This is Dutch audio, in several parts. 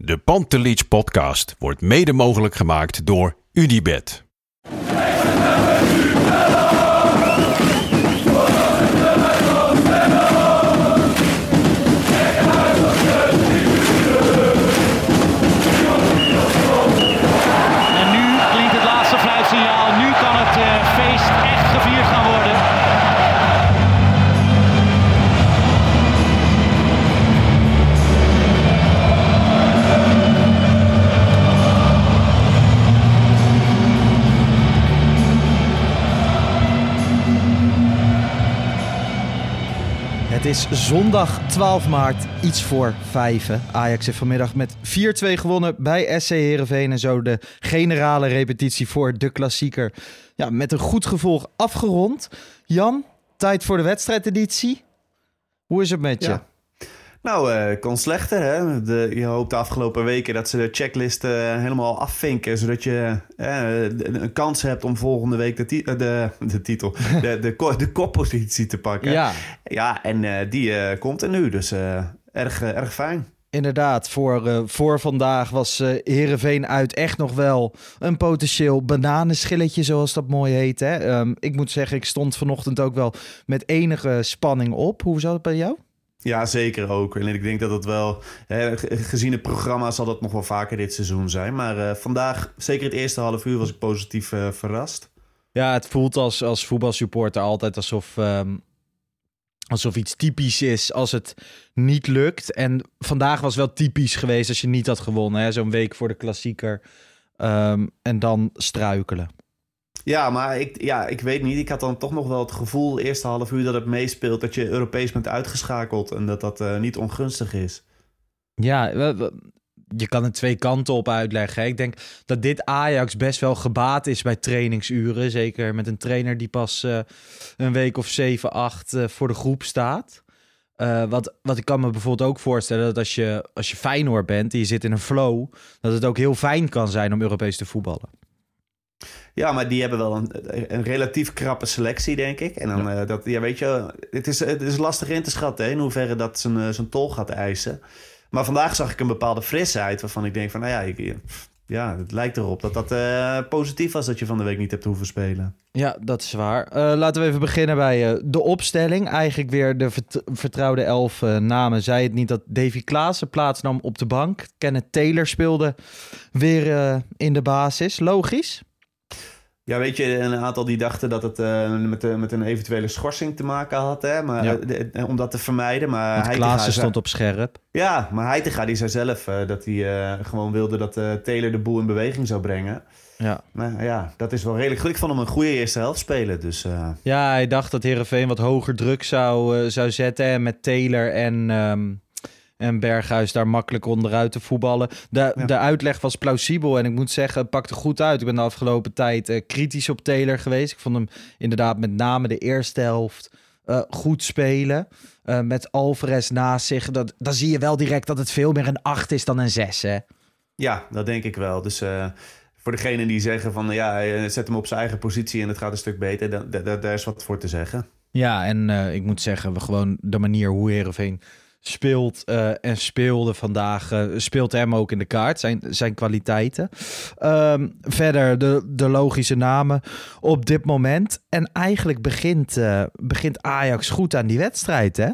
De Pantelich podcast wordt mede mogelijk gemaakt door UdiBet. Het is zondag 12 maart, iets voor vijven. Ajax heeft vanmiddag met 4-2 gewonnen bij SC Heerenveen. En zo de generale repetitie voor de klassieker. Ja, met een goed gevolg afgerond. Jan, tijd voor de wedstrijdeditie. Hoe is het met je? Ja. Nou, eh kon slechter. Hè? De, je hoopt de afgelopen weken dat ze de checklist eh, helemaal afvinken. Zodat je eh, een kans hebt om volgende week de, ti- de, de titel, de, de, ko- de koppositie te pakken. Ja. Ja, en die komt er nu. Dus erg, erg fijn. Inderdaad, voor, voor vandaag was eh Heerenveen uit echt nog wel een potentieel bananenschilletje, zoals dat mooi heet. Hè? Ehm, ik moet zeggen, ik stond vanochtend ook wel met enige spanning op. Hoe zat het bij jou? Ja, zeker ook. En ik denk dat het wel, gezien het programma, zal dat nog wel vaker dit seizoen zijn. Maar eh, vandaag, zeker het eerste half uur, was ik positief eh, verrast. Ja, het voelt als, als voetbalsupporter altijd alsof, ehm, alsof iets typisch is als het niet lukt. En vandaag was wel typisch geweest als je niet had gewonnen. Zo'n week voor de klassieker. Ehm, en dan struikelen. Ja, maar ik, ja, ik weet niet. Ik had dan toch nog wel het gevoel, de eerste half uur, dat het meespeelt. Dat je Europees bent uitgeschakeld en dat dat eh, niet ongunstig is. Ja, je kan het twee kanten op uitleggen. Ik denk dat dit Ajax best wel gebaat is bij trainingsuren. Zeker met een trainer die pas eh, een week of zeven, acht eh, voor de groep staat. Wat, wat ik kan me bijvoorbeeld ook voorstellen, dat als je, als je Feyenoord bent en je zit in een flow, dat het ook heel fijn kan zijn om Europees te voetballen. Ja, maar die hebben wel een, een relatief krappe selectie, denk ik. En dan, eh, dat, ja, weet je, het is, het is lastig in te schatten hè, in hoeverre dat zijn, eh, zijn tol gaat eisen. Maar vandaag zag ik een bepaalde frisheid waarvan ik denk van, nou ja, ik, ja het lijkt erop dat dat eh, positief was dat je van de week niet hebt hoeven spelen. Ja, dat is waar. Laten we even beginnen bij de opstelling. Eigenlijk weer de vert- vertrouwde elf namen. Zei het niet dat Davy Klaassen plaatsnam op de bank. Kenneth Taylor speelde weer in de basis. Logisch. Ja, weet je, een aantal die dachten dat het eh, met, eh, met een eventuele schorsing te maken had, hè, maar, Ja. eh, om dat te vermijden. Maar Want Heitinga Klaassen stond op scherp. Ja, maar Heitinga die zei zelf dat hij gewoon wilde dat Taylor de boel in beweging zou brengen. Ja. Maar ja, dat is wel redelijk. Ik vond hem een goede eerste helft spelen. Dus ja, hij dacht dat Heerenveen wat hoger druk zou, zou zetten. En met Taylor en, ehm, en Berghuis daar makkelijk onderuit te voetballen. De, Ja. de uitleg was plausibel. En ik moet zeggen, het pakte goed uit. Ik ben de afgelopen tijd eh, kritisch op Taylor geweest. Ik vond hem inderdaad met name de eerste helft eh, goed spelen. Eh, met Alvarez naast zich. Dat, dan zie je wel direct dat het veel meer een 8 is dan een 6. Hè? ja, dat denk ik wel. Dus voor degenen die zeggen van ja, zet hem op zijn eigen positie en het gaat een stuk beter, dan, da- da- daar is wat voor te zeggen. Ja, en ik moet zeggen, we gewoon de manier hoe Heerenveen speelt eh, en speelde vandaag, eh, speelt hem ook in de kaart, zijn, zijn kwaliteiten. Ehm, verder de, de logische namen op dit moment. En eigenlijk begint, eh, begint Ajax goed aan die wedstrijd, hè?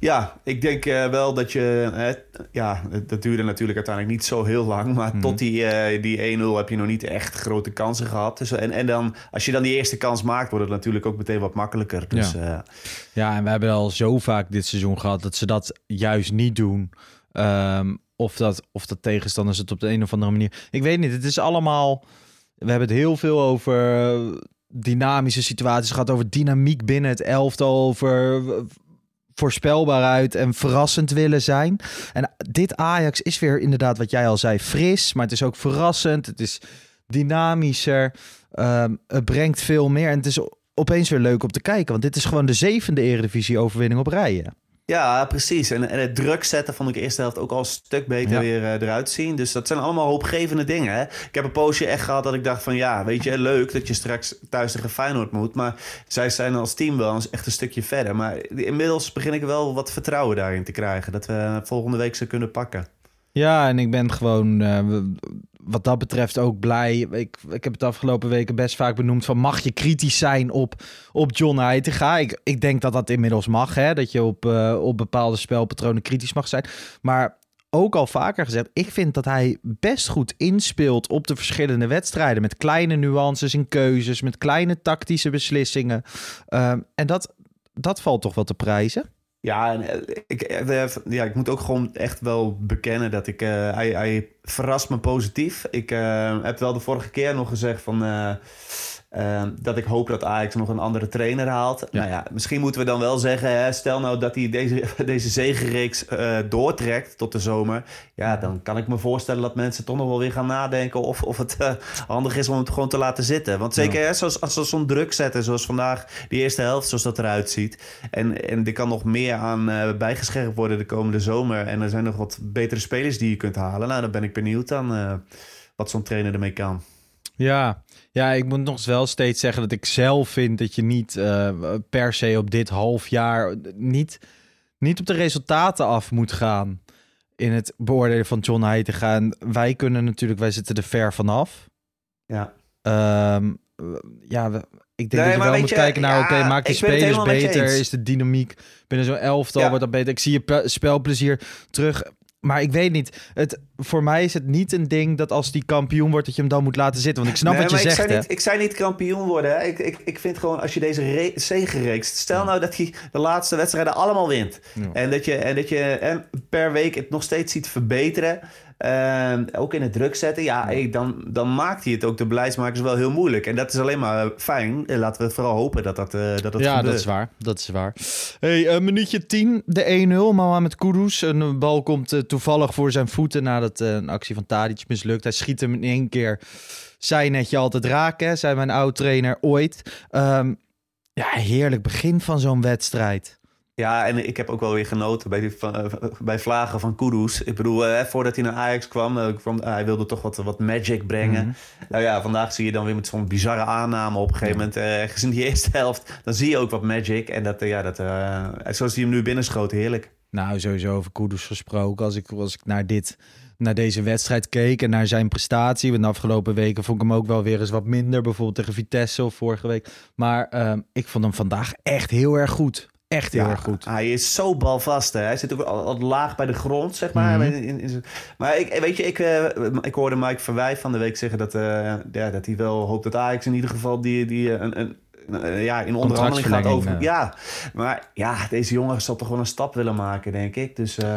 Ja, ik denk eh, wel dat je... eh, ja, dat duurde natuurlijk uiteindelijk niet zo heel lang. Maar Mhm. tot die, eh, die 1-0 heb je nog niet echt grote kansen gehad. Dus, en, en dan, als je dan die eerste kans maakt, wordt het natuurlijk ook meteen wat makkelijker. Dus ja, Ja, en we hebben al zo vaak dit seizoen gehad dat ze dat juist niet doen. Ehm, of, dat, of dat tegenstanders het op de een of andere manier. Ik weet niet, het is allemaal. We hebben het heel veel over dynamische situaties gehad, over dynamiek binnen het elftal, over eh, voorspelbaarheid en verrassend willen zijn. En dit Ajax is weer inderdaad wat jij al zei, fris, maar het is ook verrassend. Het is dynamischer. Ehm, het brengt veel meer en het is opeens weer leuk om te kijken. Want dit is gewoon de zevende Eredivisie-overwinning op rijen. Ja, precies. En, en het druk zetten vond ik de eerste helft ook al een stuk beter Ja. weer eh, eruit zien. Dus dat zijn allemaal hoopgevende dingen. Hè? Ik heb een poosje echt gehad dat ik dacht van... ja, weet je, leuk dat je straks thuis tegen Feyenoord moet. Maar zij zijn als team wel eens echt een stukje verder. Maar inmiddels begin ik wel wat vertrouwen daarin te krijgen. Dat we volgende week ze kunnen pakken. Ja, en ik ben gewoon uh, wat dat betreft ook blij. Ik, ik heb het afgelopen weken best vaak benoemd van mag je kritisch zijn op, op John Heitinga. Ik, ik denk dat dat inmiddels mag, hè? dat je op, uh, op bepaalde spelpatronen kritisch mag zijn. Maar ook al vaker gezegd, ik vind dat hij best goed inspeelt op de verschillende wedstrijden. Met kleine nuances en keuzes, met kleine tactische beslissingen. Uh, en dat, dat valt toch wel te prijzen. Ja, eh, ik, eh, ja, ik moet ook gewoon echt wel bekennen dat ik... Hij, hij verrast me positief. Ik uh, heb wel de vorige keer nog gezegd van... Uh, uh, dat ik hoop dat Ajax nog een andere trainer haalt. Ja. Nou ja, misschien moeten we dan wel zeggen... Hè, stel nou dat hij deze, deze zegenreeks doortrekt tot de zomer... ja, dan kan ik me voorstellen dat mensen toch nog wel weer gaan nadenken... of, of het handig is om het gewoon te laten zitten. Want zeker ja. hè, zoals, als ze zo'n druk zetten... zoals vandaag de eerste helft, zoals dat eruit ziet... en, en er kan nog meer aan bijgescherpt worden de komende zomer... en er zijn nog wat betere spelers die je kunt halen... nou, dan ben ik benieuwd dan uh, wat zo'n trainer ermee kan. Ja. ja, ik moet nog wel steeds zeggen dat ik zelf vind dat je niet uh, per se op dit half jaar niet, niet op de resultaten af moet gaan in het beoordelen van John Heitinga. En wij kunnen natuurlijk, wij zitten er ver vanaf. Ja. Um, ja, ik denk nee, dat je wel moet je, kijken naar, ja, oké, okay, maakt de spelers beter? Is de dynamiek binnen zo'n elftal, ja. wordt dat beter? Ik zie je spelplezier terug maar ik weet niet. Het, voor mij is het niet een ding dat als die kampioen wordt, dat je hem dan moet laten zitten. Want ik snap nee, wat je ik zegt. Zei niet, ik zei niet kampioen worden. Hè. Ik, ik, ik vind gewoon als je deze zegenreeks. Stel nou dat hij de laatste wedstrijden allemaal wint. Ja. En dat je, en dat je en per week het nog steeds ziet verbeteren. Uh, ook in het druk zetten. Ja, hey, dan, dan maakt hij het ook de beleidsmakers wel heel moeilijk. En dat is alleen maar fijn. Laten we vooral hopen dat dat, uh, dat, dat ja, gebeurt. dat is waar. Dat is waar. Hey, uh, minuutje 10, de 1-0. Mama met Kudus. Een bal komt toevallig voor zijn voeten nadat een actie van Tadic mislukt. Hij schiet hem in één keer. Zij net je altijd raken, zei mijn oud-trainer ooit. Um, ja, heerlijk begin van zo'n wedstrijd. Ja, en ik heb ook wel weer genoten bij, die, van, bij Vlagen van Kudus. Ik bedoel, eh, voordat hij naar Ajax kwam, kwam hij wilde toch wat, wat magic brengen. Mm -hmm. Nou ja, vandaag zie je dan weer met zo'n bizarre aanname op een gegeven moment. Uh, gezien die eerste helft, dan zie je ook wat magic. En dat, ja, dat, zoals hij hem nu binnenschoot, heerlijk. Nou, sowieso over Kudus gesproken. Als ik, als ik naar dit naar deze wedstrijd keek en naar zijn prestatie. Want de afgelopen weken vond ik hem ook wel weer eens wat minder. Bijvoorbeeld tegen Vitesse of vorige week. Maar uh, ik vond hem vandaag echt heel erg goed. Echt heel ja, erg goed. Hij is zo balvast. Hè. Hij zit ook al, al laag bij de grond, zeg maar. Mm -hmm. in, in, maar ik, weet je, ik, uh, ik hoorde Mike Verwij van de week zeggen dat, uh, ja, dat hij wel hoopt dat Ajax in ieder geval die, die een, een, een ja, in onderhandeling gaat over. Ja, maar ja, deze jongen zal toch wel een stap willen maken, denk ik. Dus. uh,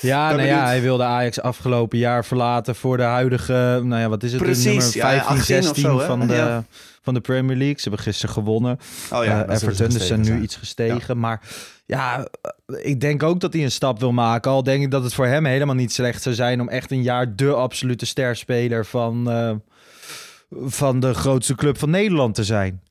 Ja, nou ja, hij wilde Ajax afgelopen jaar verlaten voor de huidige, nou ja, wat is het? Precies, nummer 15, ja, 16 zo, van, de, ja. Van de Premier League. Ze hebben gisteren gewonnen. Oh ja, uh, Everton, dus zijn nu iets gestegen. Ja. Maar ja, ik denk ook dat hij een stap wil maken. Al denk ik dat het voor hem helemaal niet slecht zou zijn om echt een jaar de absolute sterspeler van, uh, van de grootste club van Nederland te zijn.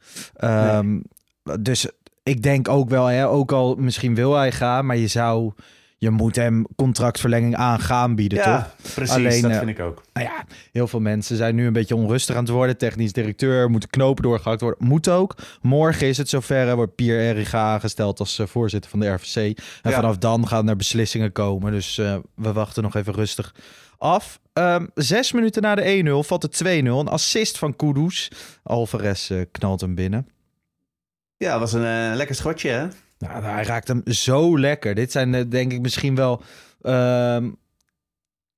Um, nee. Dus ik denk ook wel, hè, ook al misschien wil hij gaan, maar je zou je moet hem contractverlenging aan gaan bieden, ja, toch? precies, Alleen, dat vind ik ook. Nou ja, heel veel mensen zijn nu een beetje onrustig aan het worden. Technisch directeur, moeten knopen doorgehakt worden. Moet ook. Morgen is het zover, wordt Pierre Eriga aangesteld als uh, voorzitter van de RVC. En ja. vanaf dan gaan er beslissingen komen. Dus uh, we wachten nog even rustig af. Um, zes minuten na de 1-0 valt het 2-0. Een assist van Kudus. Alvarez uh, knalt hem binnen. Ja, dat was een uh, lekker schotje, hè? Nou, hij raakt hem zo lekker. Dit zijn uh, denk ik misschien wel uh,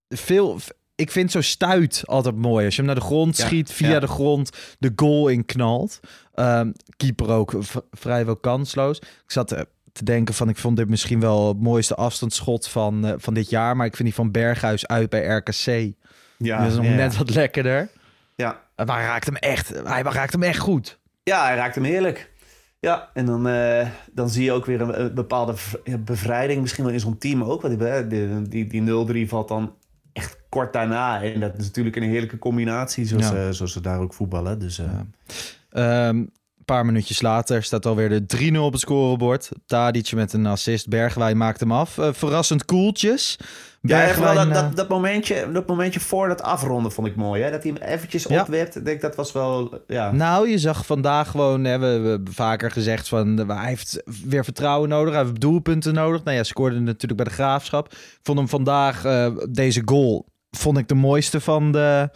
veel. Ik vind zo stuit altijd mooi. Als je hem naar de grond ja, schiet, via ja. de grond de goal in knalt. Um, keeper ook vrijwel kansloos. Ik zat te denken van, ik vond dit misschien wel het mooiste afstandsschot van, uh, van dit jaar. Maar ik vind die van Berghuis uit bij RKC. Ja, dat is nog ja, net wat lekkerder. Ja. Maar hij raakt hem echt, hij raakt hem echt goed. Ja, hij raakt hem heerlijk. Ja, en dan, uh, dan zie je ook weer een, een bepaalde bevrijding, misschien wel in zo'n team ook. Want die, die, die 0-3 valt dan echt kort daarna. En dat is natuurlijk een heerlijke combinatie, zoals, ja. uh, zoals ze daar ook voetballen. Dus, uh... ja. um, paar minuutjes later staat alweer de 3-0 op het scorebord. Tadic met een assist. Bergwijn maakt hem af. Uh, verrassend koeltjes. Ja, Bergwijn, dat, dat, dat, momentje, dat momentje voor dat afronden vond ik mooi. Hè? Dat hij hem eventjes ja. opwipt. denk dat was wel... Ja. Nou, je zag vandaag gewoon... Hè, we, hebben vaker gezegd van... Hij heeft weer vertrouwen nodig. Hij heeft doelpunten nodig. Nou ja, scoorde natuurlijk bij de Graafschap. Ik vond hem vandaag... Uh, deze goal vond ik de mooiste van de,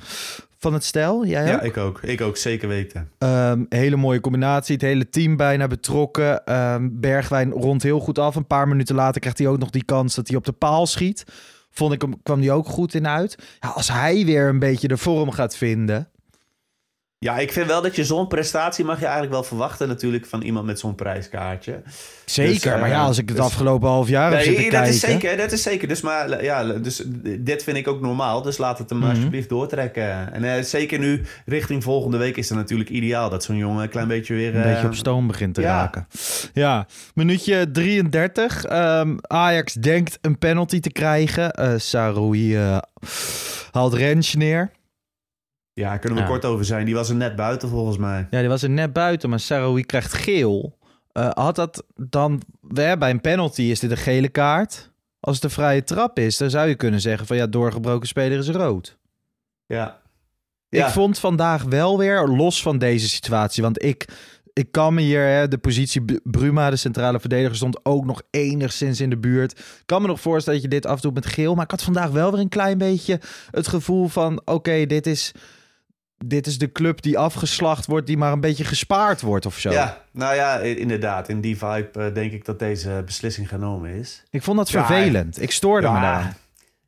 van het stel. Jij ja, ik ook. Ik ook, zeker weten. Um, hele mooie combinatie. Het hele team bijna betrokken. Um, Bergwijn rond heel goed af. Een paar minuten later krijgt hij ook nog die kans dat hij op de paal schiet. Vond ik hem, kwam hij ook goed in uit. Ja, als hij weer een beetje de vorm gaat vinden. Ja, ik vind wel dat je zo'n prestatie mag je eigenlijk wel verwachten natuurlijk van iemand met zo'n prijskaartje. Zeker, dus, maar ja, eh, als ik het dus, afgelopen half jaar nee, heb dat kijken... is zeker, dat is zeker. Dus, maar, ja, dus dit vind ik ook normaal, dus laat het hem mm alsjeblieft doortrekken. En uh, zeker nu, richting volgende week is het natuurlijk ideaal dat zo'n jongen een klein beetje weer... Een beetje op eh, stoom begint te raken. Ja, minuutje 33. Um, ehm, Ajax denkt een penalty te krijgen. Saroui haalt Rens neer. Ja, kunnen we kort over zijn. Die was er net buiten volgens mij. Ja, die was er net buiten, maar Saroui krijgt geel. Uh, had dat dan... Bij een penalty is dit een gele kaart. Als het een vrije trap is, dan zou je kunnen zeggen van... ja, doorgebroken speler is rood. Ja. Ik vond vandaag wel weer, los van deze situatie... want ik, ik kan me hier, hè, de positie Bruma, de centrale verdediger... stond ook nog enigszins in de buurt. Ik kan me nog voorstellen dat je dit afdoet met geel... maar ik had vandaag wel weer een klein beetje het gevoel van... oké, dit is dit is de club die afgeslacht wordt, die maar een beetje gespaard wordt of zo. Ja, nou ja, inderdaad. In die vibe uh, denk ik dat deze beslissing genomen is. Ik vond dat vervelend. ik stoorde me daar.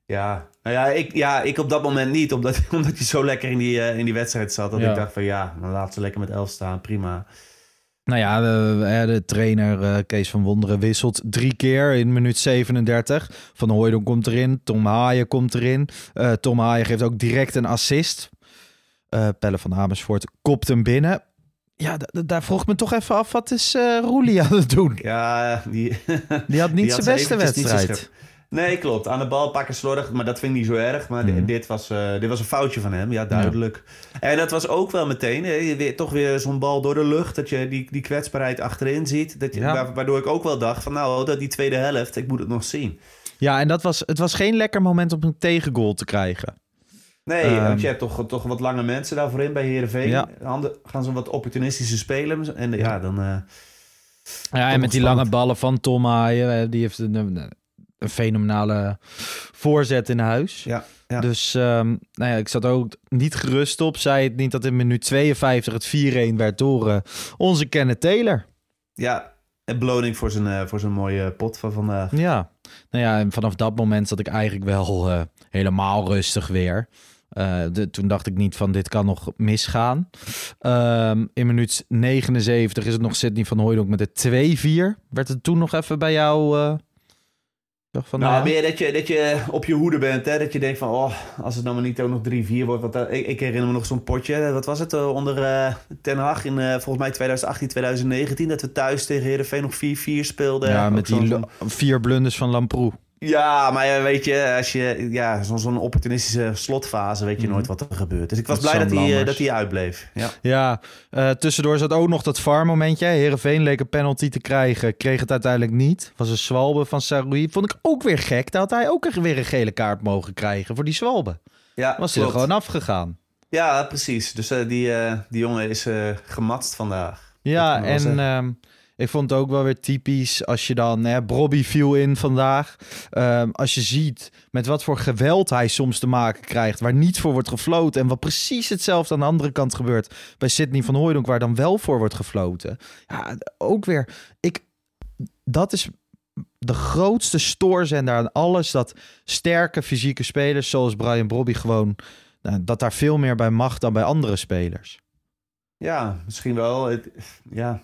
Ja, nou ja ik, ja, ik op dat moment niet, omdat, omdat hij zo lekker in die, uh, in die wedstrijd zat. Dat ik dacht van ja, dan laat ze lekker met elf staan, prima. Nou ja, de, de trainer uh, Kees van Wonderen wisselt drie keer in minuut 37. Van Hooydonk komt erin, Tom Haaien komt erin. Tom Haaien geeft ook direct een assist. Uh, Pelle van Amersfoort kopt hem binnen. Ja, daar vroeg ik me toch even af, wat is uh, Roelie aan het doen? Ja, die, die had niet zijn beste wedstrijd. Nee, klopt. Aan de bal pakken slordig, maar dat vind ik niet zo erg. Maar mhm. dit, was, uh, dit was een foutje van hem, ja, duidelijk. En dat was ook wel meteen, hè, weer, toch weer zo'n bal door de lucht. Dat je die, die kwetsbaarheid achterin ziet. Dat je, Waardoor ik ook wel dacht van, nou, dat die tweede helft, ik moet het nog zien. Ja, en dat was, het was geen lekker moment om een tegengoal te krijgen. Nee, want ehm, je hebt toch, toch wat lange mensen daarvoor in bij Heerenveen. Ja. gaan ze wat opportunistische spelen. En ja, dan... Uh, ja, en met die lange ballen van Tom Haaien. Die heeft een, een, fenomenale voorzet in huis. Ja, ja. Dus um, nou ja, ik zat ook niet gerust op. Zei het niet dat in minuut 52 het 4-1 werd door uh, onze Kenneth Taylor. Ja, en beloning voor zijn, uh, voor zijn mooie pot van vandaag. Ja, nou ja, en vanaf dat moment zat ik eigenlijk wel helemaal rustig weer. Uh, de, toen dacht ik niet van dit kan nog misgaan. Um, in minuut 79 is het nog Sidney van Hooydonk met de 2-4. Werd het toen nog even bij jou... Uh, van, nou, uh... meer dat je, dat je op je hoede bent. Hè? Dat je denkt van, oh, als het nou maar niet ook nog 3-4 wordt. Want, ik, ik, herinner me nog zo'n potje. Wat was het? onder Ten Hag in volgens mij 2018, 2019. Dat we thuis tegen Heerenveen nog 4-4 speelden. Ja, met die vier blunders van Lamproe. Ja, maar weet je, als je ja, zo'n zo opportunistische slotfase, weet je mhm. nooit wat er gebeurt. Dus ik was blij dat hij, uh, dat hij uitbleef. Ja, ja uh, tussendoor zat ook nog dat VAR-momentje. Herenveen leek een penalty te krijgen, kreeg het uiteindelijk niet. Was een zwalbe van Saroui. Vond ik ook weer gek. Dat had hij ook weer een gele kaart mogen krijgen voor die zwalbe. Ja, was hij er gewoon afgegaan. Ja, precies. Dus uh, die, die jongen is gematst vandaag. Ja, en ik vond het ook wel weer typisch als je dan... Hè, Bobby viel in vandaag. Um, als je ziet met wat voor geweld hij soms te maken krijgt... waar niet voor wordt gefloten... en wat precies hetzelfde aan de andere kant gebeurt... bij Sidney van Hooydonk, waar dan wel voor wordt gefloten. Ja, ook weer... Ik, dat is de grootste stoorzender aan alles... dat sterke fysieke spelers zoals Brian Bobby gewoon... Nou, dat daar veel meer bij mag dan bij andere spelers. Ja, misschien wel. Het, ja...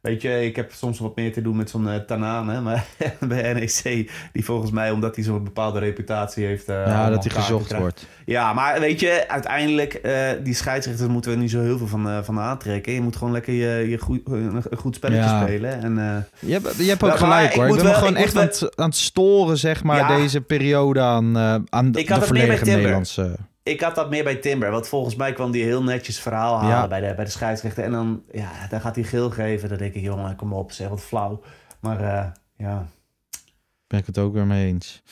Weet je, ik heb soms wat meer te doen met zo'n uh, Tanaan. Hè? Maar bij NEC, die volgens mij, omdat hij zo'n bepaalde reputatie heeft... Uh, ja, dat hij gezocht wordt. Ja, maar weet je, uiteindelijk, uh, die scheidsrechters moeten we niet zo heel veel van, van aantrekken. Je moet gewoon lekker je, je goed, een goed spelletje spelen. En, je, hebt, je hebt ook gelijk hoor. Ik, ben gewoon echt aan, het, aan het storen, zeg maar, deze periode aan, aan de, de verlegen Nederlandse... ik had dat meer bij Timber. Want volgens mij kwam die heel netjes verhaal halen Ja. bij, de, bij de scheidsrechter. En dan, ja, dan gaat hij geel geven. Dan denk ik, jongen, kom op, zeg wat flauw. Maar eh, ja, Ben ik het ook weer mee eens.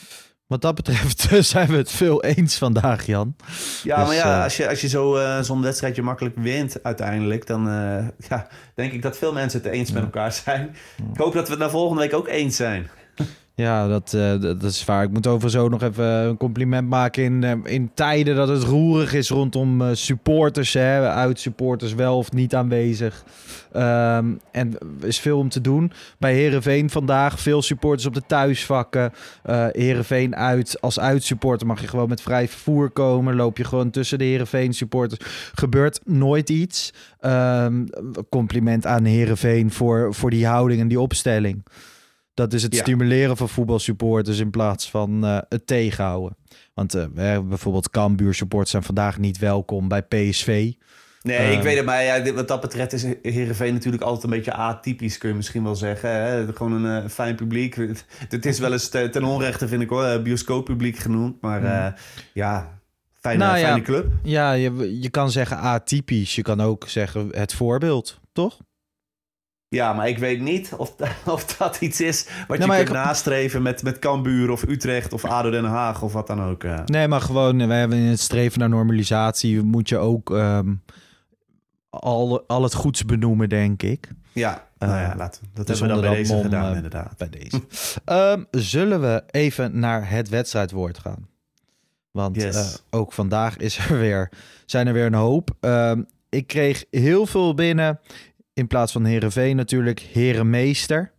Wat dat betreft zijn we het veel eens vandaag, Jan. Ja, Dus, maar ja, eh, als je, als je zo, eh, zo'n wedstrijdje makkelijk wint uiteindelijk, dan ja, denk ik dat veel mensen het eens met elkaar zijn. Ik hoop dat we het na volgende week ook eens zijn. Ja, dat, eh, dat, is waar. Ik moet overigens ook nog even een compliment maken in, eh, in tijden dat het roerig is rondom eh, supporters. Hè, uit-supporters wel of niet aanwezig. Ehm, en is veel om te doen. Bij Herenveen vandaag veel supporters op de thuisvakken. Herenveen uit. Als uitsupporter mag je gewoon met vrij vervoer komen. Loop je gewoon tussen de Herenveen supporters. Gebeurt nooit iets. Ehm, compliment aan Herenveen voor, voor die houding en die opstelling. Dat is het Ja. stimuleren van voetbalsupporters in plaats van eh, het tegenhouden. Want eh, bijvoorbeeld Cambuur supporters zijn vandaag niet welkom bij PSV. Nee, ik weet het, maar ja, wat dat betreft is Heerenveen natuurlijk altijd een beetje atypisch, kun je misschien wel zeggen. Hè? Gewoon een eh, fijn publiek. Het is wel eens te- ten onrechte, vind ik hoor, bioscooppubliek genoemd. Maar eh, ja, fijne, Nou ja. club. Ja, je, je kan zeggen atypisch. Je kan ook zeggen het voorbeeld, toch? Ja, maar ik weet niet of, of dat iets is wat Nee, je kunt ik- nastreven met, met Cambuur of Utrecht of ADO Den Haag of wat dan ook. eh. Nee, maar gewoon, we hebben in het streven naar normalisatie moet je ook ehm, al, al het goeds benoemen, denk ik. Ja, nou ja, Eh, laten we. Dat dus hebben we dan bij deze mom, gedaan, eh, inderdaad. Bij deze. Ehm, zullen we even naar het wedstrijdwoord gaan? Want Yes. eh, ook vandaag is er weer, zijn er weer een hoop. Ehm, ik kreeg heel veel binnen. In plaats van Herenveen natuurlijk Herenmeester.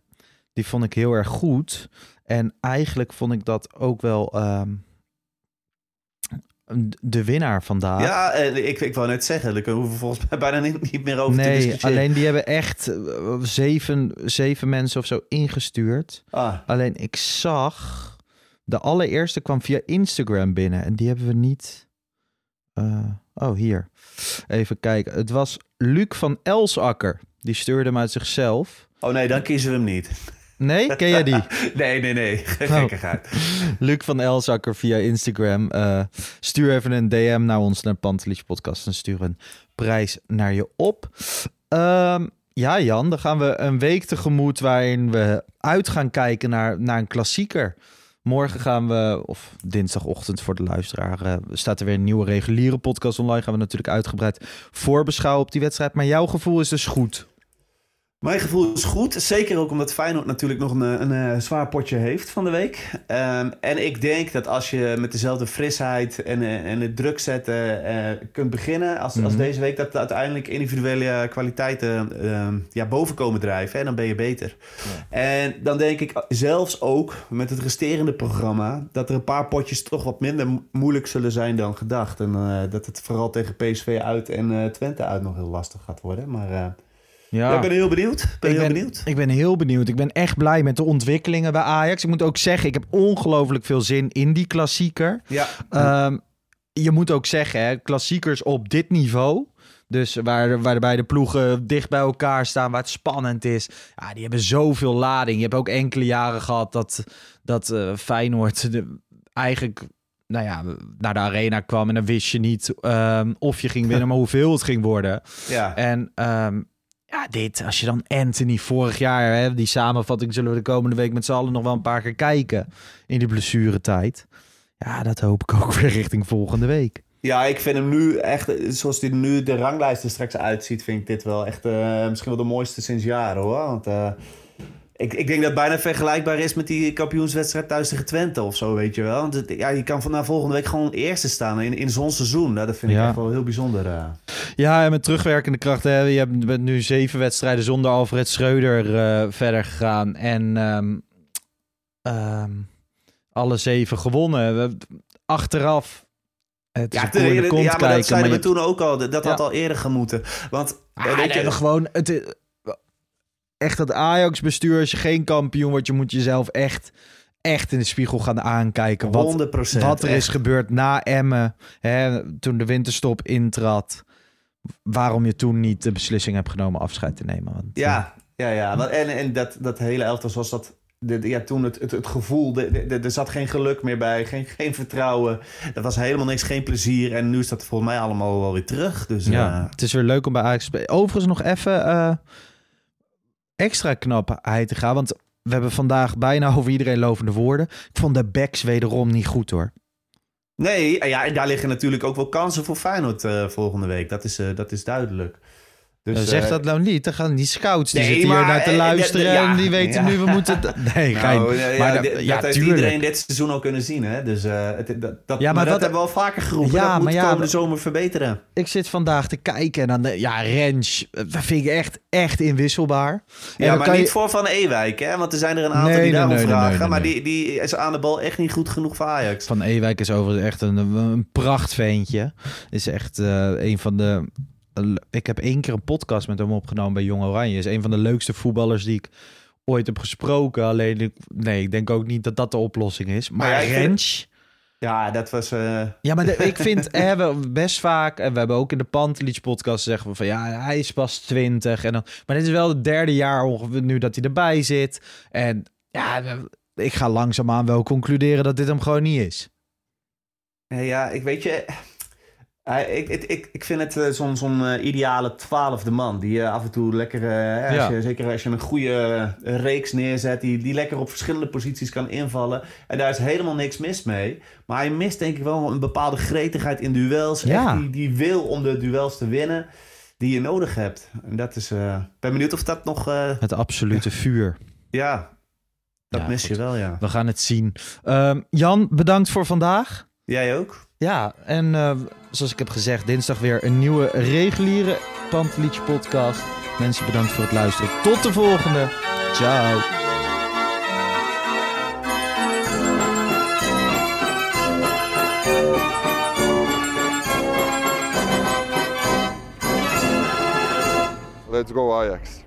Die vond ik heel erg goed. En eigenlijk vond ik dat ook wel ehm, de winnaar vandaag. Ja, eh, ik, ik wou net zeggen, daar hoeven we volgens mij bijna niet, niet meer over te nee, discussiëren. alleen die hebben echt eh, zeven, zeven mensen of zo ingestuurd. Ah, Alleen ik zag, de allereerste kwam via Instagram binnen en die hebben we niet. eh, oh, hier. Even kijken. Het was Luc van Elsakker. Die stuurde hem uit zichzelf. oh nee, dan kiezen we hem niet. Nee, ken jij die? Nee, nee, nee. Geen Oh. gekkigheid. Luc van Elsakker via Instagram. Eh, stuur even een DM naar ons, naar Pantelich Podcast. En stuur een prijs naar je op. Ehm, ja, Jan, dan gaan we een week tegemoet waarin we uit gaan kijken naar, naar een klassieker. Morgen gaan we, of dinsdagochtend voor de luisteraar, eh, staat er weer een nieuwe reguliere podcast online. Gaan we natuurlijk uitgebreid voorbeschouwen op die wedstrijd. Maar jouw gevoel is dus goed. Mijn gevoel is goed. Zeker ook omdat Feyenoord natuurlijk nog een, eh, een, eh, zwaar potje heeft van de week. Ehm, en ik denk dat als je met dezelfde frisheid en, eh, en het druk zetten kunt beginnen... Als, als Mhm. deze week dat uiteindelijk individuele kwaliteiten ehm, ja, boven komen drijven... Hè, dan ben je beter. En dan denk ik zelfs ook met het resterende programma... dat er een paar potjes toch wat minder mo- moeilijk zullen zijn dan gedacht. En dat het vooral tegen PSV uit en Twente uit nog heel lastig gaat worden. Maar... ja, ik ben heel benieuwd. Ik ben ik heel ben, benieuwd. Ik ben heel benieuwd. Ik ben echt blij met de ontwikkelingen bij Ajax. Ik moet ook zeggen, ik heb ongelooflijk veel zin in die klassieker. Ja, Ehm, je moet ook zeggen, hè, klassiekers op dit niveau. Dus waar, waar de beide ploegen dicht bij elkaar staan, waar het spannend is. Ja, die hebben zoveel lading. Je hebt ook enkele jaren gehad dat, dat eh, Feyenoord de, eigenlijk nou ja, naar de arena kwam. En dan wist je niet ehm, of je ging winnen, maar hoeveel het ging worden. ja. En ehm, dit, als je dan Anthony vorig jaar, hè, die samenvatting zullen we de komende week met z'n allen nog wel een paar keer kijken in die blessuretijd. Ja, dat hoop ik ook weer richting volgende week. ja, ik vind hem nu echt, zoals hij nu de ranglijst er straks uitziet, vind ik dit wel echt eh, misschien wel de mooiste sinds jaren hoor. Want eh, ik, ik denk dat het bijna vergelijkbaar is met die kampioenswedstrijd thuis tegen Twente of zo, weet je wel. Want het- ja, je kan vanaf volgende week gewoon eerste staan in, in zo'n seizoen. Nou, dat vind ik Ja. echt wel heel bijzonder. eh. Ja, en met terugwerkende kracht. Hè, je hebt- bent nu zeven wedstrijden zonder Alfred Schreuder eh, verder gegaan. En ehm, alle zeven gewonnen. Achteraf. Het Ja, de ja, maar kijken, dat zeiden maar we toen ook al. Dat dat had al eerder gemoeten. Want Ah, weet je, gewoon het, echt dat Ajax-bestuur, als je geen kampioen wordt, je moet jezelf echt, echt in de spiegel gaan aankijken. Wat, 100%. wat er is gebeurd na Emmen, hè, toen de winterstop intrad. Waarom je toen niet de beslissing hebt genomen afscheid te nemen. Want, eh, Ja, ja, ja. Want- En, en dat, dat hele elftal zoals dat de, de- ja, toen het, het, het gevoel, er zat geen geluk meer bij, geen, geen vertrouwen. Er was helemaal niks, geen plezier. En nu is dat volgens mij allemaal wel weer terug. Dus Ja, eh, het is weer leuk om bij Ajax te spelen. Overigens nog even eh, extra knapheid te gaan. Want we hebben vandaag bijna over iedereen lovende woorden. Ik vond de backs wederom niet goed hoor. nee, ja, en daar liggen natuurlijk ook wel kansen voor Feyenoord eh, volgende week. Dat is, eh, dat is duidelijk. Dus, zeg eh, dat nou niet. Dan gaan die scouts die Nee, zitten hier naar te eh, luisteren. eh, ja, en die weten ja. nu, we moeten... Nee, geen... Nou, ja, ja, maar dat- ja, dat heeft tuurlijk. iedereen dit seizoen al kunnen zien. Hè? Dus het, dat, dat, Ja, maar maar dat hebben we al vaker geroepen. Ja, dat moet maar ja, komende zomer verbeteren. Ik zit vandaag te kijken en dan... de- Ja, Rens, dat vind ik echt, echt inwisselbaar. Ja, maar kan niet je- voor Van Ewijk. Hè? Want er zijn er een aantal Nee, die daarom nee, nee, vragen. nee, nee, maar. Die, die is aan de bal echt niet goed genoeg voor Ajax. Van Ewijk is overigens echt een, een prachtventje. Is echt een van de... Ik heb één keer een podcast met hem opgenomen bij Jong Oranje. Is een van de leukste voetballers die ik ooit heb gesproken. Alleen, ik, nee, ik denk ook niet dat dat de oplossing is. Maar, Maar Rens... Ja, dat was... eh, Ja, maar de- ik vind hè, we best vaak, en we hebben ook in de Pantelich podcast zeggen we van ja, hij is pas 20. En dan, maar dit is wel het derde jaar ongeveer nu dat hij erbij zit. En ja, ik ga langzaamaan wel concluderen dat dit hem gewoon niet is. ja, ik weet je... ik, ik, ik, vind het eh, zo'n zo'n eh, ideale twaalfde man. Die eh, af en toe lekker... als Ja. je, zeker als je een goede reeks neerzet... Die, die lekker op verschillende posities kan invallen. En daar is helemaal niks mis mee. Maar hij mist denk ik wel een bepaalde gretigheid in duels. Ja. Echt die, die wil om de duels te winnen... Die je nodig hebt. En dat is... Ik ben benieuwd of dat nog... Het absolute vuur. ja, dat Ja, mis goed. je wel, ja. We gaan het zien. Ehm, Jan, bedankt voor vandaag. Jij ook? Ja, en eh, zoals ik heb gezegd, dinsdag weer een nieuwe reguliere Pantelich podcast. Mensen, bedankt voor het luisteren. Tot de volgende. Ciao. Let's go Ajax.